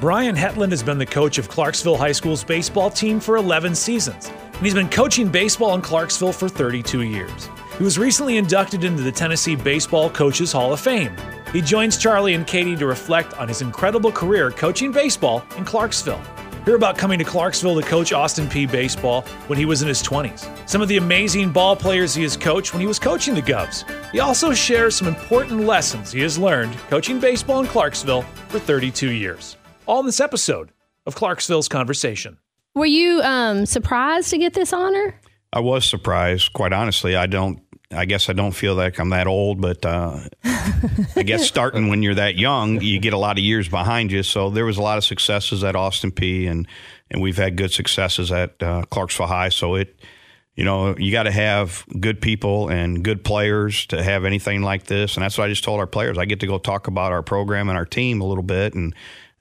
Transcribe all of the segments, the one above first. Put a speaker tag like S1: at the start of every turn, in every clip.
S1: Brian Hetland has been the coach of Clarksville High School's baseball team for 11 seasons, and he's been coaching baseball in Clarksville for 32 years. He was recently inducted into the Tennessee Baseball Coaches Hall of Fame. He joins Charlie and Katie to reflect on his incredible career coaching baseball in Clarksville. Hear about coming to Clarksville to coach Austin Peay baseball when he was in his 20s. Some of the amazing ball players he has coached when he was coaching the Govs. He also shares some important lessons he has learned coaching baseball in Clarksville for 32 years. All in this episode of Clarksville's Conversation.
S2: Were you um, surprised to get this honor?
S3: I was surprised, quite honestly. I don't I guess I don't feel like I'm that old, but uh, I guess starting when you're that young, you get a lot of years behind you. So there was a lot of successes at Austin Peay, and and we've had good successes at uh, Clarksville High. So it, you know, you got to have good people and good players to have anything like this. And that's what I just told our players. I get to go talk about our program and our team a little bit, and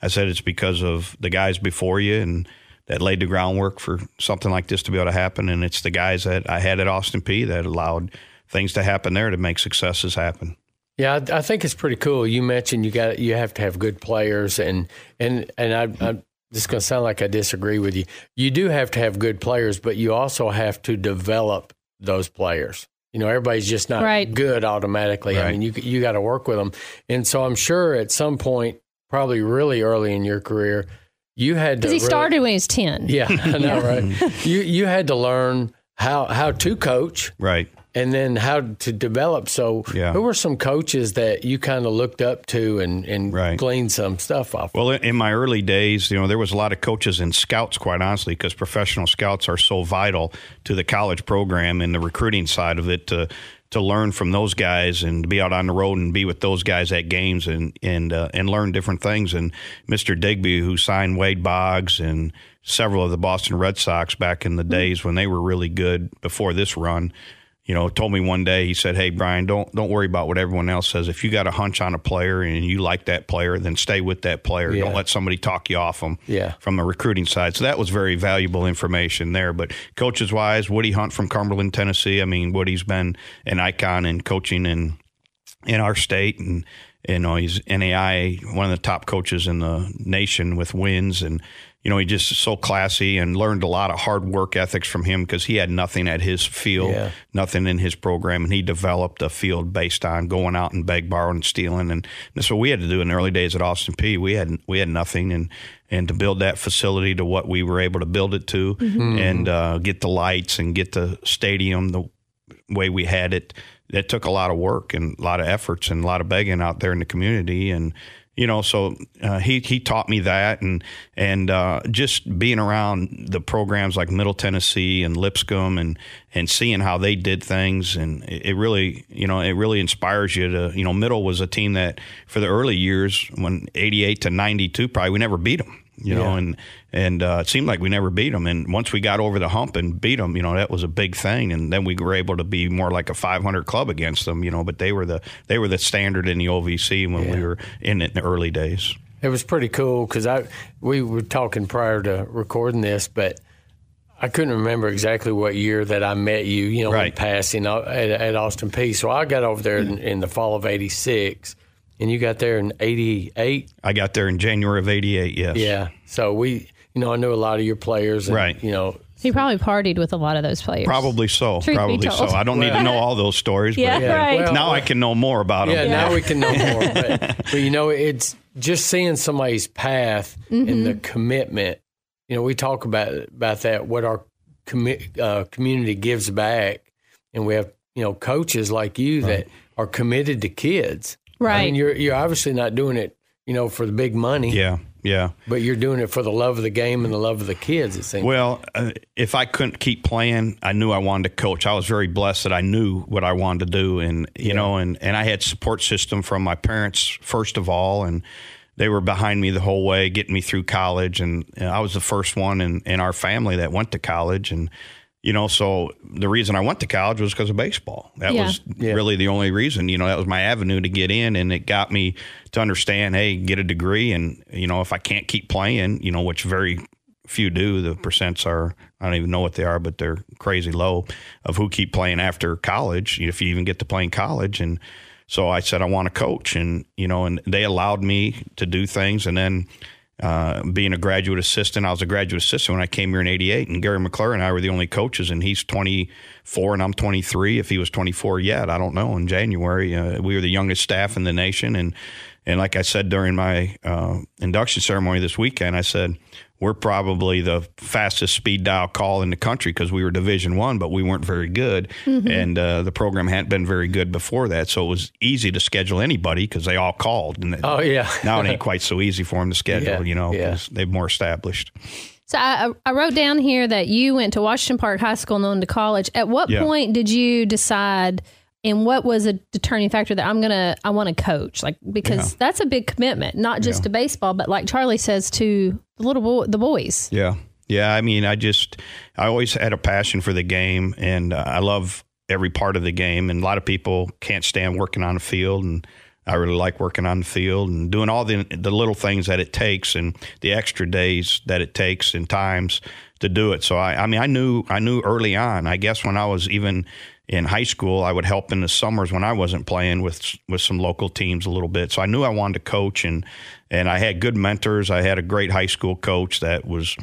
S3: I said it's because of the guys before you and that laid the groundwork for something like this to be able to happen. And it's the guys that I had at Austin Peay that allowed things to happen there to make successes happen.
S4: Yeah, I, I think it's pretty cool. You mentioned you got you have to have good players, and and and I, I'm just going to sound like I disagree with you. You do have to have good players, but you also have to develop those players. You know, everybody's just not
S2: right.
S4: good automatically. Right. I mean, you you got to work with them, and so I'm sure at some point, probably really early in your career, you had to.
S2: Because he
S4: really,
S2: started when he was ten.
S4: Yeah, I know, right? Mm-hmm. you you had to learn how how to coach,
S3: right?
S4: and then how to develop. So, yeah. who were some coaches that you kind of looked up to and, and right. gleaned some stuff off? Of?
S3: Well, in my early days, you know, there was a lot of coaches and scouts, quite honestly, because professional scouts are so vital to the college program and the recruiting side of it to to learn from those guys and to be out on the road and be with those guys at games and and uh, and learn different things. And Mr. Digby, who signed Wade Boggs and several of the Boston Red Sox back in the days when they were really good before this run you know, told me one day. He said, "Hey, Brian, don't don't worry about what everyone else says. If you got a hunch on a player and you like that player, then stay with that player. Yeah. Don't let somebody talk you off them.
S4: Yeah.
S3: From the recruiting side, so that was very valuable information there. But coaches wise, Woody Hunt from Cumberland, Tennessee. I mean, Woody's been an icon in coaching in in our state, and you know, he's NAIA one of the top coaches in the nation with wins and you know, he just so classy and learned a lot of hard work ethics from him because he had nothing at his field, yeah. nothing in his program, and he developed a field based on going out and beg, borrowing, and stealing, and that's what we had to do in the early days at Austin Peay. We had we had nothing, and and to build that facility to what we were able to build it to, mm-hmm. and uh, get the lights and get the stadium the way we had it. It took a lot of work and a lot of efforts and a lot of begging out there in the community, and you know so uh, he he taught me that and and uh, just being around the programs like Middle Tennessee and Lipscomb and and seeing how they did things and it, it really you know it really inspires you to you know Middle was a team that for the early years when 88 to 92 probably we never beat them you yeah. know, and and uh, it seemed like we never beat them. And once we got over the hump and beat them, you know, that was a big thing. And then we were able to be more like a 500 club against them, you know. But they were the they were the standard in the OVC when yeah. we were in it in the early days.
S4: It was pretty cool because I we were talking prior to recording this, but I couldn't remember exactly what year that I met you. You know, right. passing at, at Austin Peay. So I got over there in, in the fall of '86 and you got there in 88?
S3: I got there in January of 88, yes.
S4: Yeah. So we, you know, I knew a lot of your players. And,
S3: right.
S4: You know,
S2: he probably partied with a lot of those players.
S3: Probably so. Truth probably so. I don't well, need to know all those stories.
S2: Yeah,
S3: but
S2: right.
S3: Well, now I can know more about them.
S4: Yeah, yeah. now we can know more. But, but, you know, it's just seeing somebody's path mm-hmm. and the commitment. You know, we talk about about that. What our commi- uh, community gives back, and we have you know coaches like you right. that are committed to kids
S2: Right. I
S4: mean, you're you're obviously not doing it, you know, for the big money.
S3: Yeah. Yeah.
S4: But you're doing it for the love of the game and the love of the kids, it seems.
S3: Well, uh, if I couldn't keep playing, I knew I wanted to coach. I was very blessed that I knew what I wanted to do. And, you yeah. know, and, and I had support system from my parents, first of all. And they were behind me the whole way, getting me through college. And, and I was the first one in, in our family that went to college. And, you know, so the reason I went to college was because of baseball. That yeah. was yeah. really the only reason. You know, that was my avenue to get in, and it got me to understand, hey, get a degree, and you know, if I can't keep playing, you know, which very few do, the percents are I don't even know what they are, but they're crazy low of who keep playing after college, if you even get to playing college, and so I said I want to coach, and you know, and they allowed me to do things, and then uh, being a graduate assistant. I was a graduate assistant when I came here in '88, and Gary McClure and I were the only coaches, and he's 24 and I'm 23. If he was 24 yet, I don't know. In January, uh, we were the youngest staff in the nation, and and like I said during my uh, induction ceremony this weekend, I said we're probably the fastest speed dial call in the country because we were Division One, but we weren't very good, mm-hmm. and uh, the program hadn't been very good before that. So it was easy to schedule anybody because they all called. And
S4: oh yeah,
S3: now it ain't quite so easy for them to schedule, yeah, you know, because yeah. they're more established.
S2: So I, I, wrote down here that you went to Washington Park High School and on to college. At what yeah. point did you decide? And what was a determining factor that I'm gonna I want to coach like because yeah. that's a big commitment not just yeah. to baseball but like Charlie says to the little boy, the boys
S3: yeah yeah I mean I just I always had a passion for the game and uh, I love every part of the game and a lot of people can't stand working on the field and I really like working on the field and doing all the the little things that it takes and the extra days that it takes and times to do it. So I, I mean, I knew I knew early on. I guess when I was even in high school, I would help in the summers when I wasn't playing with with some local teams a little bit. So I knew I wanted to coach, and and I had good mentors. I had a great high school coach that was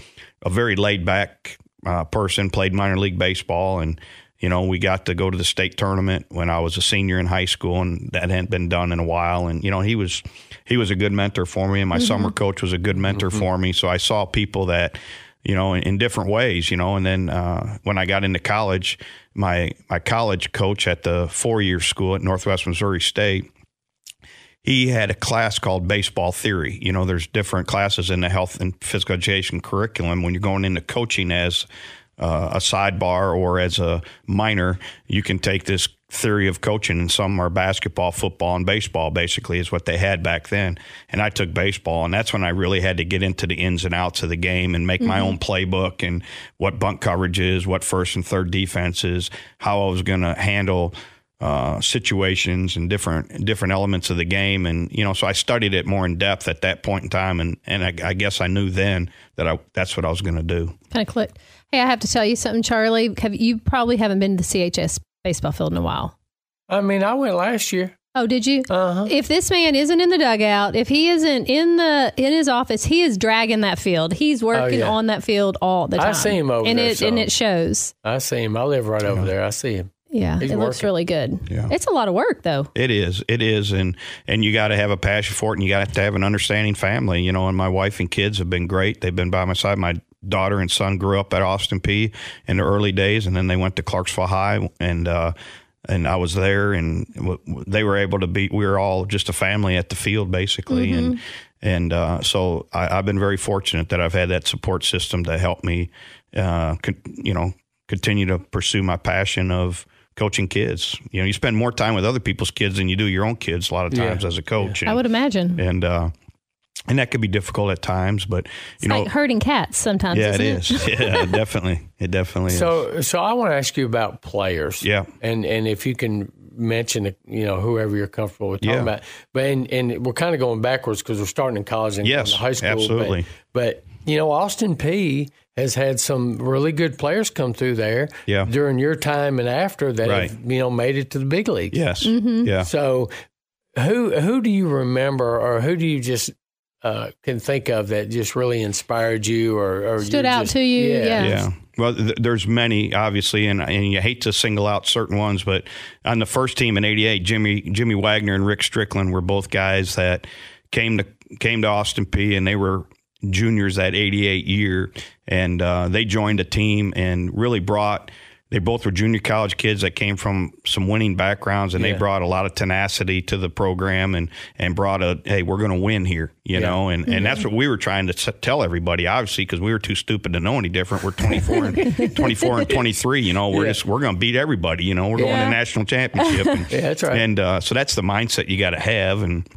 S3: a very laid back uh, person, played minor league baseball, and you know we got to go to the state tournament when I was a senior in high school, and that hadn't been done in a while. And you know he was he was a good mentor for me, and my mm-hmm. summer coach was a good mentor mm-hmm. for me. So I saw people that you know, in, in, different ways, you know. And then uh, when I got into college, my my college coach at the four year school at Northwest Missouri State, he had a class called baseball theory. You know, there's different classes in the health and physical education curriculum when you're going into coaching as uh, a sidebar or as a minor, you can take this theory of coaching, and some are basketball, football, and baseball. Basically, is what they had back then. And I took baseball, and that's when I really had to get into the ins and outs of the game and make mm-hmm. my own playbook and what bunt coverage is, what first and third defense is, how I was going to handle. Uh, situations and different different elements of the game, and you know, so I studied it more in depth at that point in time, and and I, I guess I knew then that I that's what I was going to do.
S2: Kind of clicked. Hey, I have to tell you something, Charlie. Have you probably haven't been to the CHS baseball field in a while?
S4: I mean, I went last year.
S2: Oh, did you?
S4: Uh-huh.
S2: If this man isn't in the dugout, if he isn't in the in his office, he is dragging that field. He's working oh, yeah. on that field all the time. I
S4: see him over
S2: and
S4: there,
S2: it and it shows.
S4: I see him. I live right over there. I see him.
S2: Yeah, He's it working. looks really good. Yeah. It's a lot of work though.
S3: It is. It is and and you got to have a passion for it and you got to have an understanding family, you know, and my wife and kids have been great. They've been by my side. My daughter and son grew up at Austin Peay in the early days, and then they went to Clarksville High, and uh, and I was there, and w- they were able to be. We were all just a family at the field, basically, mm-hmm. and and uh, so I, have been very fortunate that I've had that support system to help me, uh, con- you know, continue to pursue my passion of coaching kids. You know, you spend more time with other people's kids than you do your own kids a lot of times yeah. as a coach.
S2: Yeah. And, I would imagine.
S3: And uh, and that could be difficult at times. But you
S2: it's
S3: know,
S2: like herding cats sometimes.
S3: Yeah, it
S2: is.
S3: It? yeah, definitely, it definitely
S4: so,
S3: is.
S4: So, so I want to ask you about players.
S3: Yeah,
S4: and and if you can mention, you know, whoever you're comfortable with talking yeah. about. But and, and we're kind of going backwards because we're starting in college and
S3: yes,
S4: high school.
S3: Absolutely.
S4: But, but you know, Austin Peay has had some really good players come through there
S3: yeah.
S4: during your time and after that right. have, you know made it to the big leagues.
S3: Yes.
S2: Mm-hmm.
S3: Yeah.
S4: So who who do you remember or who do you just uh, can think of that just really inspired you or, or
S2: stood out
S4: just,
S2: to you?
S3: Yeah.
S2: Yeah.
S3: yeah. Well, th- there's many, obviously, and, and you hate to single out certain ones, but on the first team in '88, Jimmy Jimmy Wagner and Rick Strickland were both guys that came to came to Austin Peay, and they were juniors that '88 year, and uh, they joined a team and really brought they both were junior college kids that came from some winning backgrounds and yeah. they brought a lot of tenacity to the program and and brought a hey we're going to win here you yeah. know? And and that's what we were trying to tell everybody obviously because we were too stupid to know any different. We're 24 and 24 and 23 you know? We're yeah. just we're going to beat everybody you know? We're going to national championship. And,
S4: yeah that's right.
S3: and uh, so that's the mindset you got to have and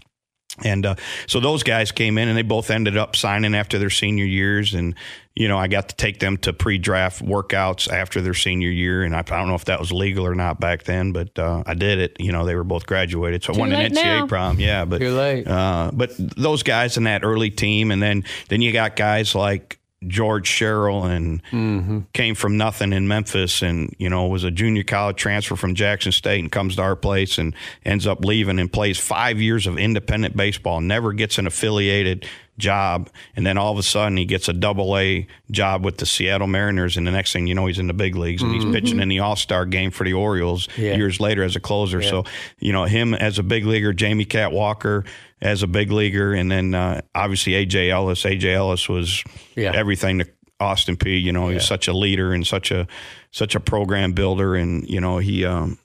S3: and uh, so those guys came in and they both ended up signing after their senior years. And, you know, I got to take them to pre draft workouts after their senior year. And I, I, don't know if that was legal or not back then, but uh, I did it. You know, they were both graduated. So
S2: Too
S3: I won an NCAA
S2: now.
S3: prom. Yeah. But,
S4: Too late.
S3: Uh, but those guys in that early team. And then, then you got guys like, George Sherrill and
S4: mm-hmm.
S3: came from nothing in Memphis and, you know, was a junior college transfer from Jackson State and comes to our place and ends up leaving and plays five years of independent baseball, never gets an affiliated job, and then all of a sudden he gets a double A job with the Seattle Mariners, and the next thing you know, he's in the big leagues and mm-hmm. he's pitching in the All Star game for the Orioles yeah. years later as a closer. Yeah. So you know him as a big leaguer, Jamie Cat Walker as a big leaguer, and then uh, obviously AJ Ellis. AJ Ellis was yeah. everything to Austin Peay. You know, he's such a leader and such a such a program builder, and you know he. Um,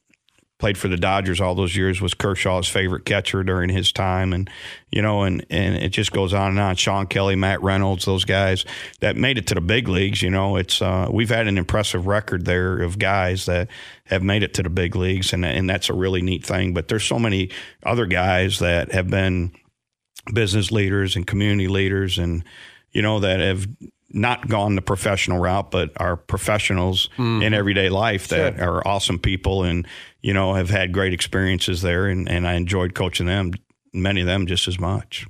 S3: played for the Dodgers all those years, was Kershaw's favorite catcher during his time. And, you know, and, and it just goes on and on. Shawn Kelley, Matt Reynolds, those guys that made it to the big leagues, you know, it's, uh, we've had an impressive record there of guys that have made it to the big leagues. And, and that's a really neat thing. But there's so many other guys that have been business leaders and community leaders and, you know, that have not gone the professional route, but are professionals mm. in everyday life that sure. are awesome people and, you know, have had great experiences there. And, and I enjoyed coaching them, many of them just as much.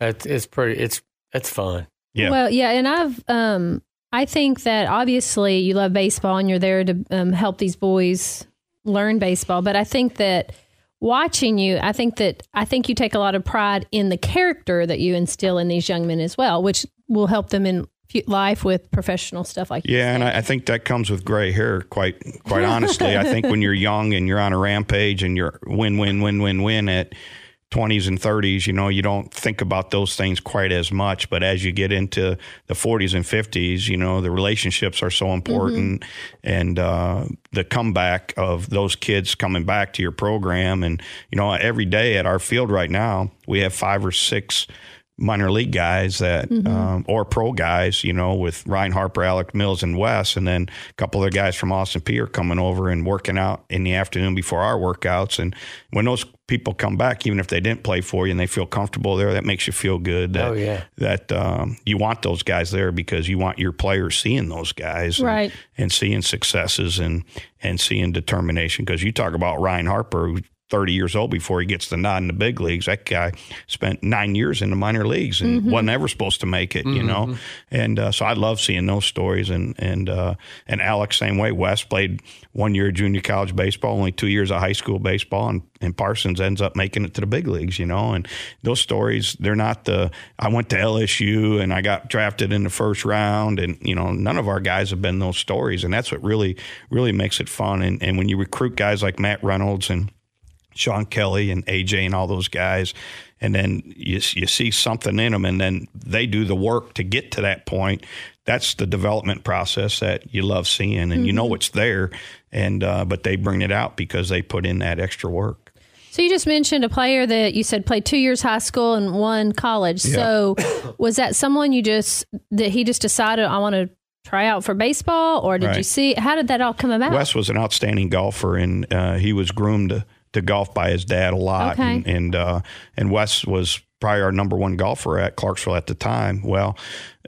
S4: It's, it's pretty, it's, it's fun.
S2: Yeah. Well, yeah. And I've, um, I think that obviously you love baseball and you're there to um, help these boys learn baseball. But I think that watching you, I think that I think you take a lot of pride in the character that you instill in these young men as well, which will help them in life with professional stuff like
S3: yeah and I, I, think that comes with gray hair quite quite honestly. I think when you're young and you're on a rampage and you're win win win win win at 20s and 30s you know you don't think about those things quite as much. But as you get into the 40s and 50s you know the relationships are so important mm-hmm. and uh, the comeback of those kids coming back to your program. And you know every day at our field right now we have five or six minor league guys that mm-hmm. um, or pro guys, you know, with Ryan Harper, Alec Mills, and Wes, and then a couple of guys from Austin Peay are coming over and working out in the afternoon before our workouts. And when those people come back, even if they didn't play for you and they feel comfortable there, that makes you feel good. That,
S4: oh yeah,
S3: that um, you want those guys there because you want your players seeing those guys,
S2: right,
S3: and, and seeing successes and and seeing determination. Because you talk about Ryan Harper, who 30 years old before he gets the nod in the big leagues. That guy spent nine years in the minor leagues and mm-hmm. wasn't ever supposed to make it, mm-hmm. you know. And uh, so I love seeing those stories. And and uh, and Alex same way. Wes played one year of junior college baseball, only two years of high school baseball, and, and Parsons ends up making it to the big leagues, you know. And those stories, they're not the I went to LSU and I got drafted in the first round, and you know, none of our guys have been those stories, and that's what really really makes it fun. And and when you recruit guys like Matt Reynolds and Shawn Kelley and AJ and all those guys. And then you, you see something in them, and then they do the work to get to that point. That's the development process that you love seeing, and mm-hmm. you know mm-hmm. it's there. And uh, but they bring it out because they put in that extra work.
S2: So you just mentioned a player that you said played two years high school and one college. Yeah. So was that someone you just that he just decided I want to try out for baseball, or did right. you see how did that all come about?
S3: Wes was an outstanding golfer, and uh, he was groomed. To, golf by his dad a lot,
S2: okay.
S3: and and, uh, and Wes was probably our number one golfer at Clarksville at the time. Well,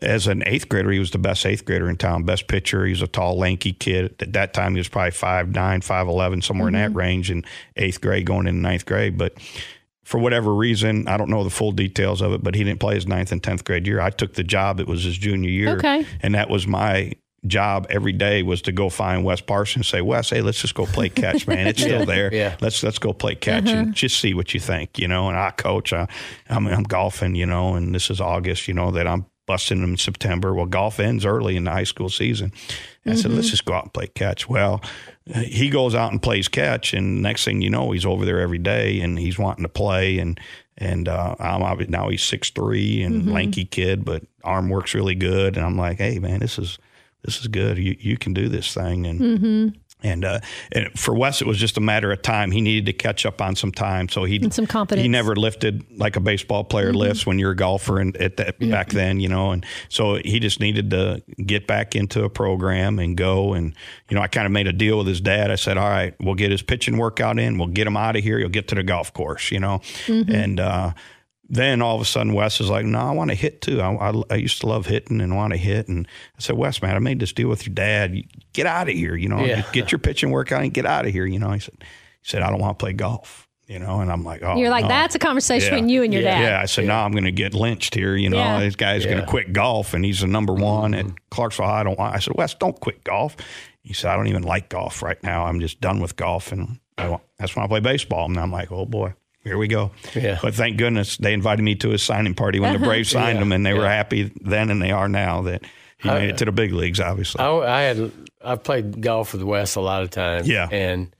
S3: as an eighth grader, he was the best eighth grader in town, best pitcher. He was a tall, lanky kid. At that time, he was probably 5'9", 5'11", somewhere mm-hmm. in that mm-hmm. range in eighth grade, going into ninth grade. But for whatever reason, I don't know the full details of it, but he didn't play his ninth and tenth grade year. I took the job; it was his junior year,
S2: okay.
S3: and that was my job every day was to go find Wes Parsons and say, Wes, hey, let's just go play catch, man. It's still there.
S4: Yeah.
S3: Let's let's go play catch and uh-huh. just see what you think, you know. And I coach, I, I'm, I'm golfing, you know, and this is August, you know, that I'm busting them in September. Well, golf ends early in the high school season. And I said, let's mm-hmm. just go out and play catch. Well, he goes out and plays catch, and next thing you know, he's over there every day, and he's wanting to play. And and uh, I'm now he's six three and mm-hmm. lanky kid, but arm works really good. And I'm like, hey man, this is this is good. You you can do this thing, and
S2: mm-hmm.
S3: and, uh, and for Wes, it was just a matter of time. He needed to catch up on some time, so he
S2: some confidence.
S3: He never lifted like a baseball player mm-hmm. lifts when you're a golfer, and at that yeah. back then, you know, and so he just needed to get back into a program and go. And you know, I kind of made a deal with his dad. I said, "All right, we'll get his pitching workout in. We'll get him out of here. He'll get to the golf course." You know, mm-hmm. and. Uh, then all of a sudden Wes is like, no, I want to hit too. I, I, I, used to love hitting and want to hit. And I said, Wes, man, I made this deal with your dad. Get out of here. You know, yeah. get your pitching workout and get out of here. You know, he said, he said, I don't want to play golf. You know, and I'm like, oh,
S2: you're like,
S3: no.
S2: that's a conversation yeah. between you and your
S3: yeah.
S2: dad.
S3: Yeah, I said, no, I'm going to get lynched here. You know, this guy's going to quit golf, and he's the number one mm-hmm. at Clarksville. I don't want. I said, Wes, don't quit golf. He said, I don't even like golf right now. I'm just done with golf, and I want, that's when I play baseball. And I'm like, oh boy. Here we go.
S4: Yeah.
S3: But thank goodness they invited me to his signing party when the uh-huh. Braves signed
S4: Yeah,
S3: him, and they were happy then, and they are now that he made it to the big leagues. Obviously,
S4: I, I had I've played golf with Wes a lot of times.
S3: Yeah.
S4: and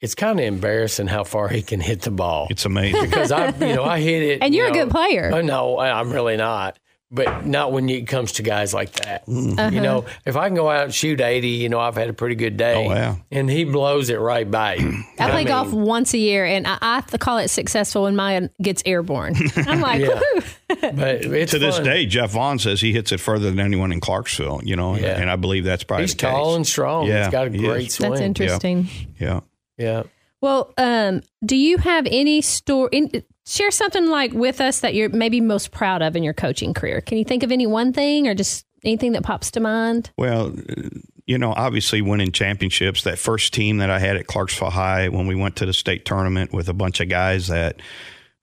S4: it's kind of embarrassing how far he can hit the ball.
S3: it's amazing.
S4: because I, you know, I hit it.
S2: And
S4: you
S2: you're a good player.
S4: Oh, no, I'm really not. But not when it comes to guys like that.
S2: Uh-huh.
S4: You know, if I can go out and shoot 80, you know, I've had a pretty good day.
S3: Oh, yeah.
S4: And he blows it right by you.
S2: I play
S4: mean,
S2: golf once a year, and I, I call it successful when mine gets airborne. I'm like,
S4: Yeah.
S2: woohoo.
S4: But it's
S3: to this day, Jeff Vaughn says he hits it further than anyone in Clarksville. You know,
S4: Yeah.
S3: and I believe that's probably
S4: He's
S3: the case.
S4: tall and strong.
S3: Yeah,
S4: He's got a great swing.
S2: That's interesting.
S3: Yeah.
S4: Yeah.
S2: Well, um, do you have any story? In, share something like with us that you're maybe most proud of in your coaching career. Can you think of any one thing or just anything that pops to mind?
S3: Well, uh, you know, obviously winning championships. That first team that I had at Clarksville High when we went to the state tournament with a bunch of guys that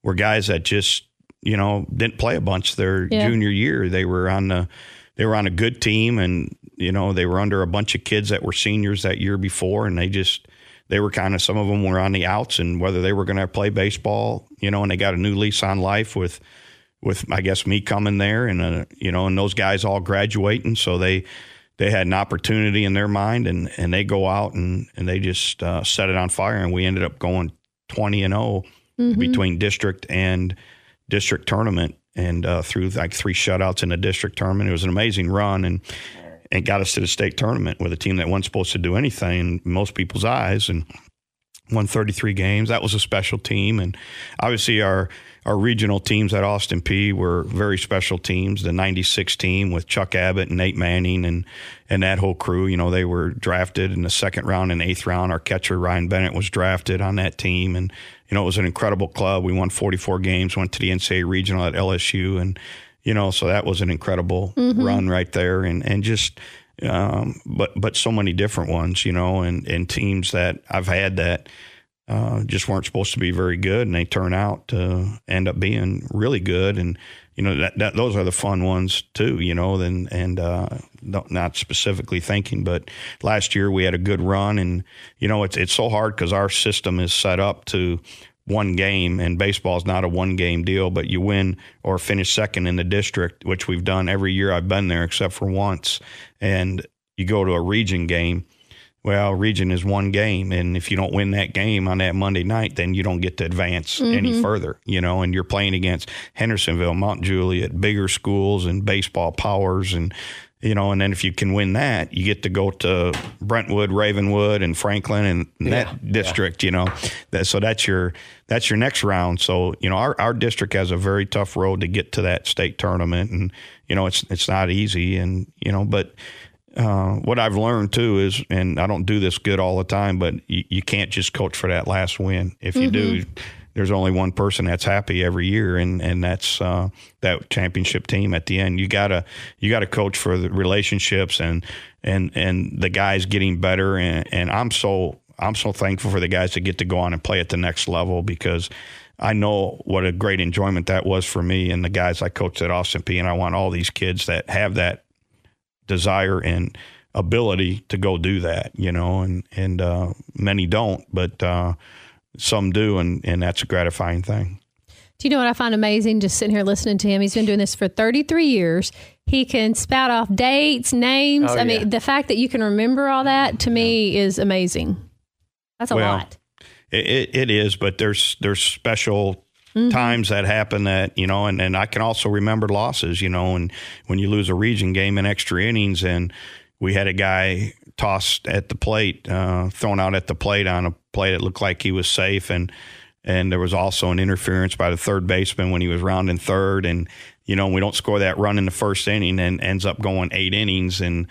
S3: were guys that just you know didn't play a bunch their
S2: Yeah.
S3: junior year. They were on the they were on a good team, and you know they were under a bunch of kids that were seniors that year before, and they just they were kind of some of them were on the outs, and whether they were going to play baseball, you know, and they got a new lease on life with with I guess me coming there and uh, you know and those guys all graduating so they they had an opportunity in their mind and and they go out and and they just uh, set it on fire and we ended up going 20 and 0 between district and district tournament. And uh, through like three shutouts in the district tournament it was an amazing run and and got us to the state tournament with a team that wasn't supposed to do anything in most people's eyes and won 33 games. That was a special team, and obviously our our regional teams at Austin Peay were very special teams. The '96 team with Chuck Abbott and Nate Manning and and that whole crew. You know, they were drafted in the second round and eighth round. Our catcher Ryan Bennett was drafted on that team, and you know it was an incredible club. We won 44 games, went to the NCAA regional at LSU, and you know so that was an incredible run right there, and and just um, but but so many different ones, you know, and, and teams that I've had that uh, just weren't supposed to be very good, and they turn out to end up being really good, and you know that, that those are the fun ones too, you know. And and uh, not not specifically thinking, but last year we had a good run, and you know it's it's so hard because our system is set up to one game, and baseball is not a one game deal, but you win or finish second in the district, which we've done every year I've been there except for once. And you go to a region game. Well, region is one game, and if you don't win that game on that Monday night, then you don't get to advance any mm-hmm. further, you know. And you're playing against Hendersonville, Mount Juliet, bigger schools and baseball powers, and you know. And then if you can win that, you get to go to Brentwood, Ravenwood, and Franklin, and
S4: Yeah,
S3: that district, you know. That, so that's your that's your next round. So you know, our our district has a very tough road to get to that state tournament, and you know, it's it's not easy, and you know, but uh, what I've learned too is, and I don't do this good all the time, but you, you can't just coach for that last win. If you do, there's only one person that's happy every year, and and that's uh, that championship team at the end. You gotta you gotta coach for the relationships and and and the guys getting better, and, and I'm so I'm so thankful for the guys that get to go on and play at the next level because. I know what a great enjoyment that was for me and the guys I coached at Austin Peay. And I want all these kids that have that desire and ability to go do that, you know, and and uh, many don't, but uh, some do, and and that's a gratifying thing.
S2: Do you know what I find amazing just sitting here listening to him? He's been doing this for 33 years. He can spout off dates, names.
S4: Oh,
S2: I mean, the fact that you can remember all that to me is amazing. That's a
S3: Well,
S2: lot.
S3: It, it, it is, but there's there's special mm-hmm. times that happen that you know, and, and I can also remember losses, you know, and when you lose a region game in extra innings, and we had a guy tossed at the plate, uh, thrown out at the plate on a play that looked like he was safe, and and there was also an interference by the third baseman when he was rounding third, and you know we don't score that run in the first inning, and ends up going eight innings, and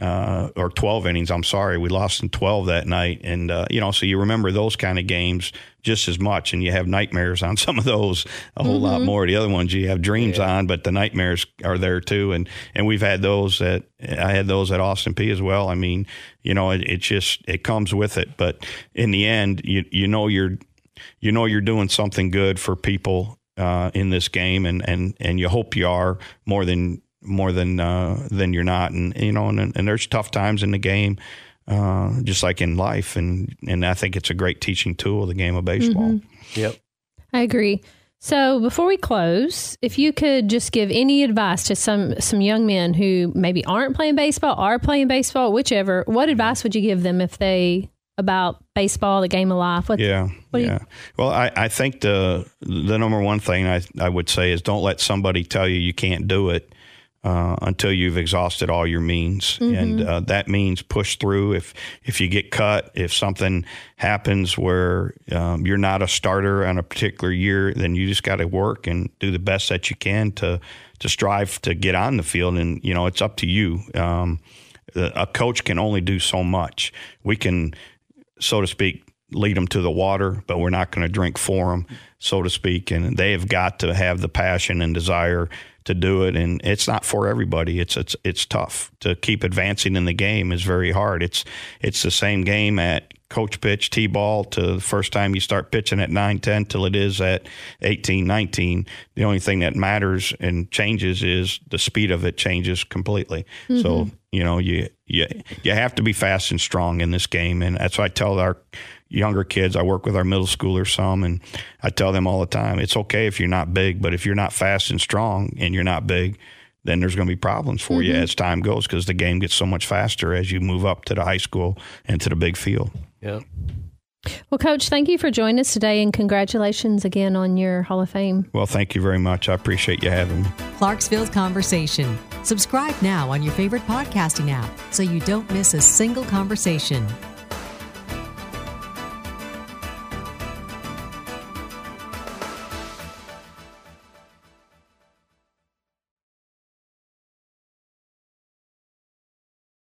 S3: uh, or 12 innings. I'm sorry, we lost in 12 that night, and uh, you know, so you remember those kind of games just as much, and you have nightmares on some of those a whole lot more. The other ones you have dreams on, but the nightmares are there too, and and we've had those at I had those at Austin Peay as well. I mean, you know, it, it just it comes with it, but in the end, you you know you're you know you're doing something good for people uh, in this game, and, and, and you hope you are more than more than uh, than you're not, and you know, and, and there's tough times in the game, uh, just like in life, and and I think it's a great teaching tool, the game of baseball.
S4: Yep.
S2: I agree. So before we close, if you could just give any advice to some some young men who maybe aren't playing baseball, are playing baseball, whichever, what advice would you give them if they about baseball, the game of life?
S3: What, yeah, what yeah. You, well, I, I think the the number one thing I I would say is don't let somebody tell you you can't do it uh, until you've exhausted all your means, mm-hmm. and uh, that means push through. If if you get cut, if something happens where um, you're not a starter on a particular year, then you just got to work and do the best that you can to to strive to get on the field. And you know, it's up to you. Um, a coach can only do so much. We can, so to speak, lead them to the water, but we're not going to drink for them, so to speak. And they have got to have the passion and desire to do it, and it's not for everybody. It's it's it's tough to keep advancing in the game is very hard. It's it's the same game at coach pitch t-ball to the first time you start pitching at 9 10 till it is at 18 19 the only thing that matters and changes is the speed of it changes completely mm-hmm. so you know you you you have to be fast and strong in this game and that's what I tell our younger kids. I work with our middle schoolers some, and I tell them all the time it's okay if you're not big, but if you're not fast and strong and you're not big, then there's going to be problems for mm-hmm. you as time goes because the game gets so much faster as you move up to the high school and to the big field.
S4: Yeah.
S2: Well, Coach, thank you for joining us today and congratulations again on your Hall of Fame.
S3: Well, thank you very much. I appreciate you having me.
S5: Clarksville Conversation. Subscribe now on your favorite podcasting app so you don't miss a single conversation.